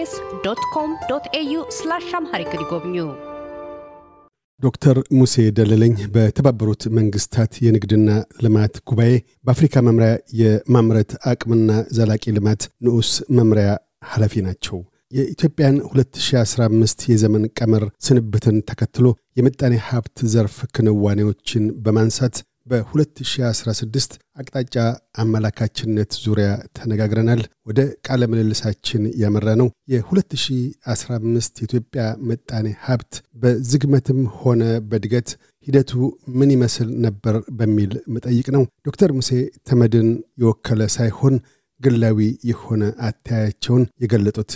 SBS dot com dot au slash Amharic ይጎብኙ። ዶክተር ሙሴ ደለለኝ በተባበሩት መንግስታት የንግድና ልማት ጉባኤ በአፍሪካ መምሪያ የማምረት አቅምና ዘላቂ ልማት ንዑስ መምሪያ ኃላፊ ናቸው። የኢትዮጵያን 2015 የዘመን ቀመር ስንብትን ተከትሎ የምጣኔ ሀብት ዘርፍ ክንዋኔዎችን በማንሳት በ2016 አቅጣጫ አመላካችነት ዙሪያ ተነጋግረናል። ወደ ቃለ ምልልሳችን ያመራ ነው የ2015 የኢትዮጵያ ምጣኔ ሀብት በዝግመትም ሆነ በእድገት ሂደቱ ምን ይመስል ነበር በሚል መጠይቅ ነው። ዶክተር ሙሴ ተመድን የወከለ ሳይሆን ግላዊ የሆነ አተያያቸውን የገለጡት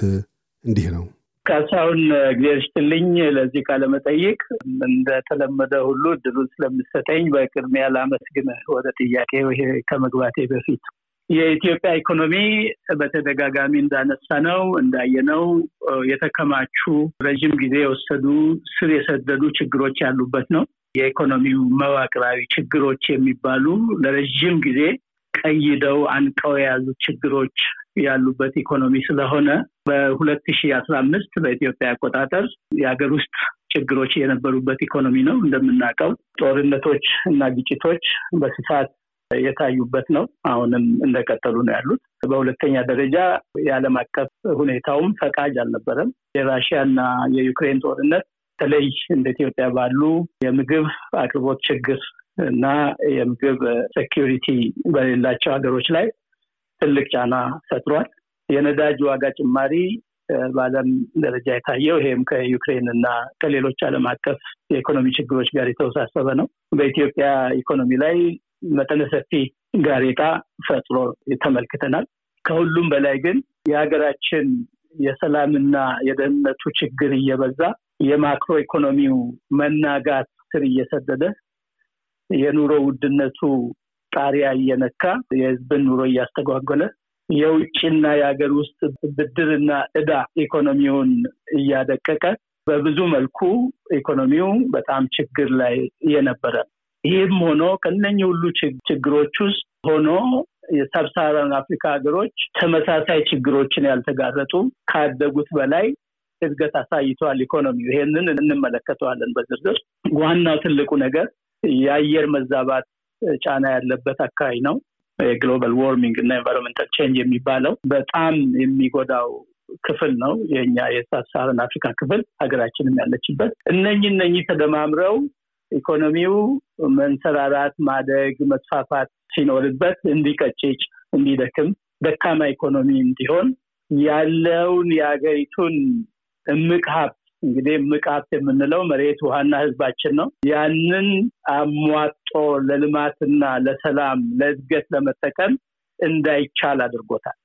እንዲህ ነው። ካሳሁን እግዚአብሔር ይስጥልኝ ለዚህ ቃለመጠይቅ እንደተለመደ ሁሉ እድሉን ስለምሰጠኝ በቅድሚያ ላመስግንህ። ወደ ጥያቄ ከመግባቴ በፊት የኢትዮጵያ ኢኮኖሚ በተደጋጋሚ እንዳነሳ ነው እንዳየነው የተከማቹ ረዥም ጊዜ የወሰዱ ስር የሰደዱ ችግሮች ያሉበት ነው። የኢኮኖሚው መዋቅራዊ ችግሮች የሚባሉ ለረዥም ጊዜ ቀይደው አንቀው የያዙት ችግሮች ያሉበት ኢኮኖሚ ስለሆነ በሁለት ሺ አስራ አምስት በኢትዮጵያ አቆጣጠር የሀገር ውስጥ ችግሮች የነበሩበት ኢኮኖሚ ነው። እንደምናውቀው ጦርነቶች እና ግጭቶች በስፋት የታዩበት ነው። አሁንም እንደቀጠሉ ነው ያሉት። በሁለተኛ ደረጃ የዓለም አቀፍ ሁኔታውም ፈቃጅ አልነበረም። የራሽያ እና የዩክሬን ጦርነት በተለይ እንደ ኢትዮጵያ ባሉ የምግብ አቅርቦት ችግር እና የምግብ ሴኪሪቲ በሌላቸው ሀገሮች ላይ ትልቅ ጫና ፈጥሯል። የነዳጅ ዋጋ ጭማሪ በዓለም ደረጃ የታየው ይሄም ከዩክሬን እና ከሌሎች ዓለም አቀፍ የኢኮኖሚ ችግሮች ጋር የተወሳሰበ ነው። በኢትዮጵያ ኢኮኖሚ ላይ መጠነ ሰፊ ጋሬጣ ፈጥሮ ተመልክተናል። ከሁሉም በላይ ግን የሀገራችን የሰላምና የደህንነቱ ችግር እየበዛ የማክሮ ኢኮኖሚው መናጋት ስር እየሰደደ የኑሮ ውድነቱ ጣሪያ እየነካ የህዝብን ኑሮ እያስተጓጎለ የውጭና የሀገር ውስጥ ብድርና እዳ ኢኮኖሚውን እያደቀቀ በብዙ መልኩ ኢኮኖሚው በጣም ችግር ላይ የነበረ ይህም ሆኖ ከነኚህ ሁሉ ችግሮች ውስጥ ሆኖ የሰብሳራን አፍሪካ ሀገሮች ተመሳሳይ ችግሮችን ያልተጋረጡ ካደጉት በላይ እድገት አሳይተዋል። ኢኮኖሚው ይሄንን እንመለከተዋለን በዝርዝር። ዋናው ትልቁ ነገር የአየር መዛባት ጫና ያለበት አካባቢ ነው። የ global warming እና environmental change የሚባለው በጣም የሚጎዳው ክፍል ነው። የኛ የ sub-Saharan Africa ክፍል ሀገራችንም ያለችበት እነኚህ እነኚህ ተደማምረው ኢኮኖሚው መንሰራራት፣ ማደግ፣ መስፋፋት ሲኖርበት እንዲቀጭጭ፣ እንዲደክም፣ ደካማ ኢኮኖሚ እንዲሆን ያለውን የሀገሪቱን እምቅ ሀብት እንግዲህ እምቅ ሀብት የምንለው መሬት፣ ውሃና ህዝባችን ነው። ያንን አሟጦ ለልማትና ለሰላም ለእድገት ለመጠቀም እንዳይቻል አድርጎታል።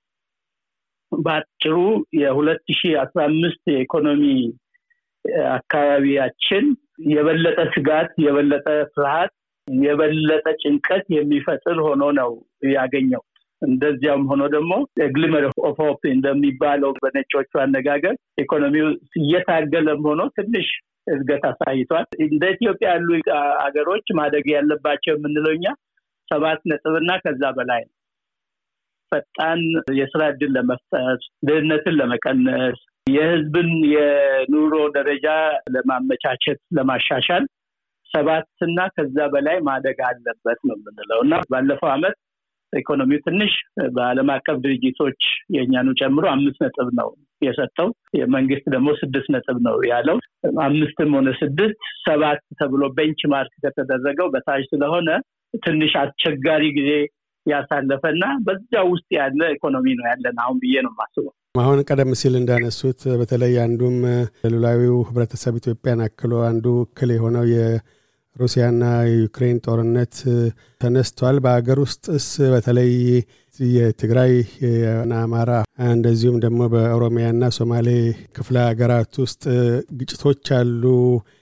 በአጭሩ የሁለት አምስት የኢኮኖሚ አካባቢያችን የበለጠ ስጋት፣ የበለጠ ፍርሃት፣ የበለጠ ጭንቀት የሚፈጥር ሆኖ ነው ያገኘው። እንደዚያም ሆኖ ደግሞ glimmer of hope እንደሚባለው በነጮቹ አነጋገር ኢኮኖሚው እየታገለም ሆኖ ትንሽ እድገት አሳይቷል። እንደ ኢትዮጵያ ያሉ ሀገሮች ማደግ ያለባቸው የምንለው እኛ ሰባት ነጥብና ከዛ በላይ ነው። ፈጣን የስራ እድል ለመፍጠር፣ ድህነትን ለመቀነስ፣ የህዝብን የኑሮ ደረጃ ለማመቻቸት፣ ለማሻሻል ሰባትና ከዛ በላይ ማደግ አለበት ነው የምንለው እና ባለፈው አመት ኢኮኖሚው ትንሽ በዓለም አቀፍ ድርጅቶች የእኛኑ ጨምሮ አምስት ነጥብ ነው የሰጠው። የመንግስት ደግሞ ስድስት ነጥብ ነው ያለው። አምስትም ሆነ ስድስት ሰባት ተብሎ ቤንች ማርክ ከተደረገው በታች ስለሆነ ትንሽ አስቸጋሪ ጊዜ ያሳለፈና በዛ ውስጥ ያለ ኢኮኖሚ ነው ያለን አሁን ብዬ ነው የማስበው። አሁን ቀደም ሲል እንዳነሱት በተለይ አንዱም ሉላዊው ህብረተሰብ ኢትዮጵያን አክሎ አንዱ እክል የሆነው ሩሲያና የዩክሬን ጦርነት ተነስቷል። በሀገር ውስጥስ በተለይ የትግራይ አማራ እንደዚሁም ደግሞ በኦሮሚያና ሶማሌ ክፍለ ሀገራት ውስጥ ግጭቶች አሉ።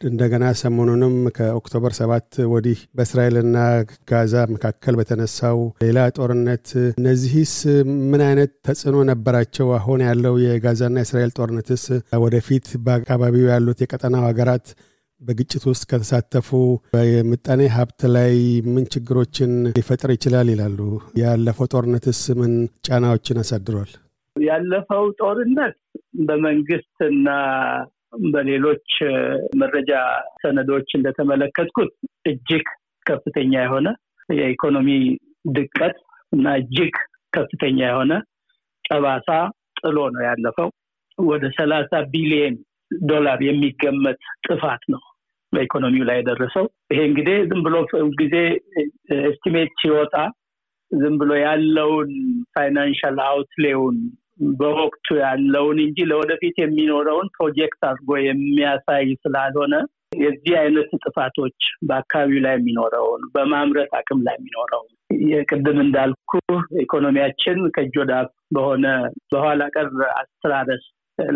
እንደገና ሰሞኑንም ከኦክቶበር ሰባት ወዲህ በእስራኤልና ጋዛ መካከል በተነሳው ሌላ ጦርነት እነዚህስ ምን አይነት ተጽዕኖ ነበራቸው? አሁን ያለው የጋዛና የእስራኤል ጦርነትስ ወደፊት በአካባቢው ያሉት የቀጠናው ሀገራት በግጭት ውስጥ ከተሳተፉ የምጣኔ ሀብት ላይ ምን ችግሮችን ሊፈጥር ይችላል ይላሉ? ያለፈው ጦርነትስ ምን ጫናዎችን አሳድሯል? ያለፈው ጦርነት በመንግስት እና በሌሎች መረጃ ሰነዶች እንደተመለከትኩት እጅግ ከፍተኛ የሆነ የኢኮኖሚ ድቀት እና እጅግ ከፍተኛ የሆነ ጠባሳ ጥሎ ነው ያለፈው። ወደ ሰላሳ ቢሊየን ዶላር የሚገመት ጥፋት ነው በኢኮኖሚው ላይ የደረሰው። ይሄ እንግዲህ ዝም ብሎ ጊዜ estimate ሲወጣ ዝም ብሎ ያለውን financial outlay ውን በወቅቱ ያለውን እንጂ ለወደፊት የሚኖረውን ፕሮጀክት አድርጎ የሚያሳይ ስላልሆነ የዚህ አይነት ጥፋቶች በአካባቢው ላይ የሚኖረውን በማምረት አቅም ላይ የሚኖረውን የቅድም እንዳልኩ ኢኮኖሚያችን ከእጅ ወደ በሆነ በኋላ ቀር አስተራረስ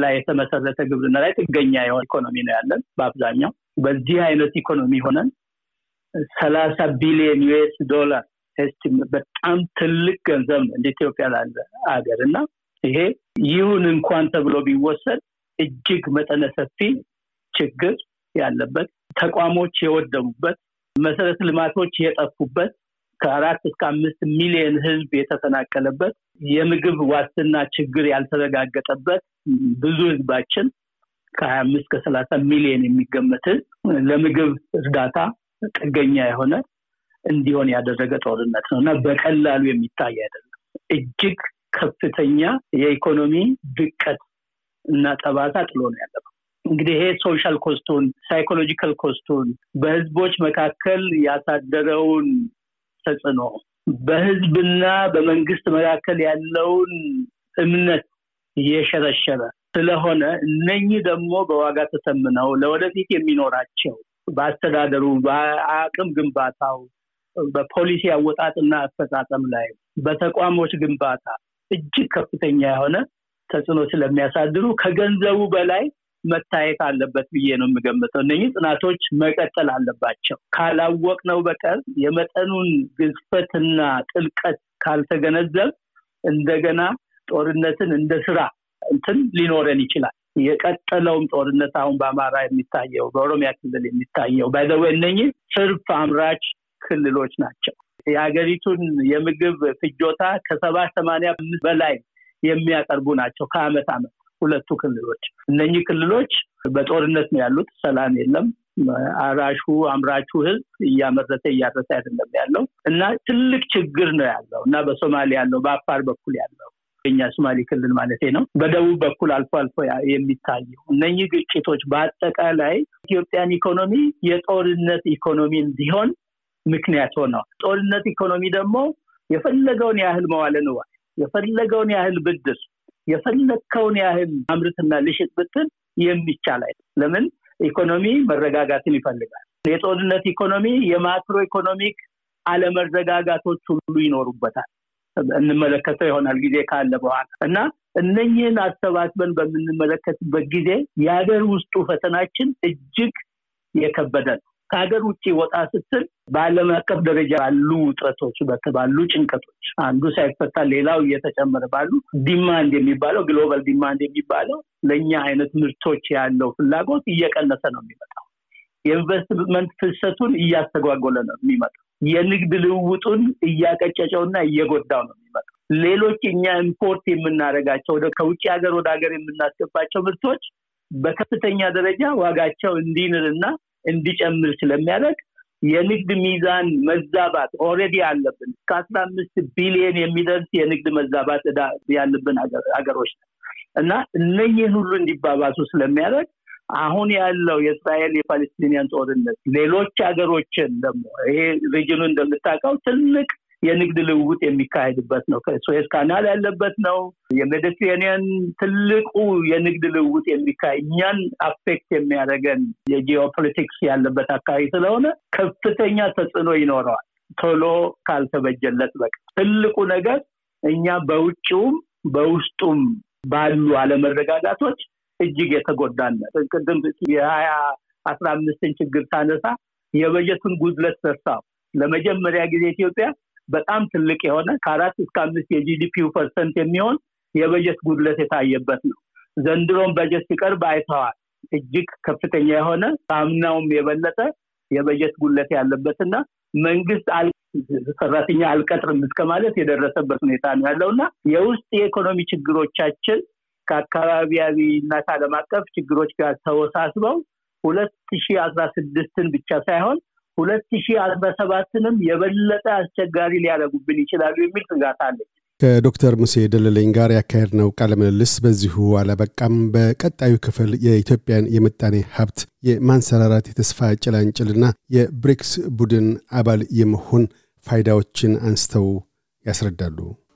ላይ የተመሰረተ ግብርና ላይ ጥገኛ የሆነ ኢኮኖሚ ነው ያለን በአብዛኛው። በዚህ አይነት ኢኮኖሚ ሆነን ሰላሳ ቢሊዮን US dollar በጣም ትልቅ ገንዘብ እንደ ኢትዮጵያ ላለ ሀገር እና ይሄ ይሁን እንኳን ተብሎ ቢወሰድ እጅግ መጠነ ሰፊ ችግር ያለበት ተቋሞች የወደሙበት መሰረተ ልማቶች የጠፉበት ከአራት እስከ አምስት ሚሊዮን ህዝብ የተፈናቀለበት የምግብ ዋስትና ችግር ያልተረጋገጠበት ብዙ ህዝባችን ከሀያ አምስት ከሰላሳ ሚሊዮን የሚገመት ህዝብ ለምግብ እርዳታ ጥገኛ የሆነ እንዲሆን ያደረገ ጦርነት ነው እና በቀላሉ የሚታይ አይደለም። እጅግ ከፍተኛ የኢኮኖሚ ድቀት እና ጠባሳ ጥሎ ነው ያለፈው። እንግዲህ ይሄ social cost ኡን psychological cost ኡን በህዝቦች መካከል ያሳደረውን ተጽዕኖ በህዝብና በመንግስት መካከል ያለውን እምነት እየሸረሸረ ስለሆነ እነኚህ ደግሞ በዋጋ ተተምነው ለወደፊት የሚኖራቸው በአስተዳደሩ፣ በአቅም ግንባታው፣ በፖሊሲ አወጣጥና አፈጻጸም ላይ በተቋሞች ግንባታ እጅግ ከፍተኛ የሆነ ተጽዕኖ ስለሚያሳድሩ ከገንዘቡ በላይ መታየት አለበት ብዬ ነው የምገምተው። እነኚህ ጥናቶች መቀጠል አለባቸው። ካላወቅነው በቀር የመጠኑን ግዝፈትና ጥልቀት ካልተገነዘብ እንደገና ጦርነትን እንደ ስራ እንትን ሊኖረን ይችላል። የቀጠለውም ጦርነት አሁን በአማራ የሚታየው በኦሮሚያ ክልል የሚታየው ባይዘወ እነኚህ ትርፍ አምራች ክልሎች ናቸው። የሀገሪቱን የምግብ ፍጆታ ከሰባ ሰማንያ በላይ የሚያቀርቡ ናቸው ከአመት አመት ሁለቱ ክልሎች። እነኚህ ክልሎች በጦርነት ነው ያሉት። ሰላም የለም። አራሹ አምራቹ ህዝብ እያመረተ እያረሰ አይደለም ያለው እና ትልቅ ችግር ነው ያለው እና በሶማሌ ያለው በአፋር በኩል ያለው የኛ ሶማሌ ክልል ማለት ነው። በደቡብ በኩል አልፎ አልፎ የሚታየው እነኚህ ግጭቶች በአጠቃላይ ኢትዮጵያን ኢኮኖሚ የጦርነት ኢኮኖሚ እንዲሆን ምክንያት ሆነዋል። ጦርነት ኢኮኖሚ ደግሞ የፈለገውን ያህል መዋለ ንዋይ፣ የፈለገውን ያህል ብድር፣ የፈለግከውን ያህል አምርትና ልሽጥ ብትል የሚቻል አይደለም። ለምን? ኢኮኖሚ መረጋጋትን ይፈልጋል። የጦርነት ኢኮኖሚ የ macroeconomic አለመረጋጋቶች ሁሉ ይኖሩበታል። እንመለከተው ይሆናል ጊዜ ካለ በኋላ እና እነኝህን አሰባስበን በምንመለከትበት ጊዜ የሀገር ውስጡ ፈተናችን እጅግ የከበደ ነው። ከሀገር ውጭ ወጣ ስትል በዓለም አቀፍ ደረጃ ባሉ ውጥረቶች ባሉ ጭንቀቶች አንዱ ሳይፈታ ሌላው እየተጨመረ ባሉ demand የሚባለው global demand የሚባለው ለእኛ አይነት ምርቶች ያለው ፍላጎት እየቀነሰ ነው የሚመጣው። የኢንቨስትመንት ፍሰቱን እያስተጓጎለ ነው የሚመጣው። የንግድ ልውውጡን እያቀጨጨውና እየጎዳው ነው የሚመጣው። ሌሎች እኛ import የምናደርጋቸው ከውጭ ሀገር ወደ ሀገር የምናስገባቸው ምርቶች በከፍተኛ ደረጃ ዋጋቸው እንዲንርና እንዲጨምር ስለሚያደርግ የንግድ ሚዛን መዛባት already አለብን። እስከ አስራ አምስት ቢሊየን የሚደርስ የንግድ መዛባት እዳ ያለብን ሀገሮች ነው እና እነኝህን ሁሉ እንዲባባሱ ስለሚያደርግ አሁን ያለው የእስራኤል የ Palestinian ጦርነት ሌሎች ሀገሮችን ደግሞ ይሄ ሪጅኑ እንደምታውቀው ትልቅ የንግድ ልውውጥ የሚካሄድበት ነው። ከ Suez Canal ያለበት ነው። የሜዲትሬኒያን ትልቁ የንግድ ልውውጥ የሚካሄድ እኛን አፌክት የሚያደርገን የጂኦፖለቲክስ ያለበት አካባቢ ስለሆነ ከፍተኛ ተጽዕኖ ይኖረዋል ቶሎ ካልተበጀለት በቃ ትልቁ ነገር እኛ በውጭውም በውስጡም ባሉ አለመረጋጋቶች እጅግ የተጎዳን ቅድም የሀያ አስራ አምስትን ችግር ሳነሳ የበጀቱን ጉድለት ረሳው። ለመጀመሪያ ጊዜ ኢትዮጵያ በጣም ትልቅ የሆነ ከአራት እስከ አምስት የ GDP ው percent የሚሆን የበጀት ጉድለት የታየበት ነው። ዘንድሮም በጀት ሲቀርብ አይተዋል። እጅግ ከፍተኛ የሆነ አምናውም የበለጠ የበጀት ጉድለት ያለበትና መንግስት ሰራተኛ አልቀጥርም እስከ ማለት የደረሰበት ሁኔታ ነው ያለው እና የውስጥ የኢኮኖሚ ችግሮቻችን ከአካባቢያዊ እና ከዓለም አቀፍ ችግሮች ጋር ተወሳስበው ሁለት ሺ አስራ ስድስትን ብቻ ሳይሆን ሁለት ሺ አስራ ሰባትንም የበለጠ አስቸጋሪ ሊያደርጉብን ይችላሉ የሚል ስጋት አለኝ። ከዶክተር ሙሴ ደለለኝ ጋር ያካሄድነው ቃለ ምልልስ በዚሁ አላበቃም። በቀጣዩ ክፍል የኢትዮጵያን የምጣኔ ሀብት የማንሰራራት የተስፋ ጭላንጭልና የብሪክስ ቡድን አባል የመሆን ፋይዳዎችን አንስተው ያስረዳሉ።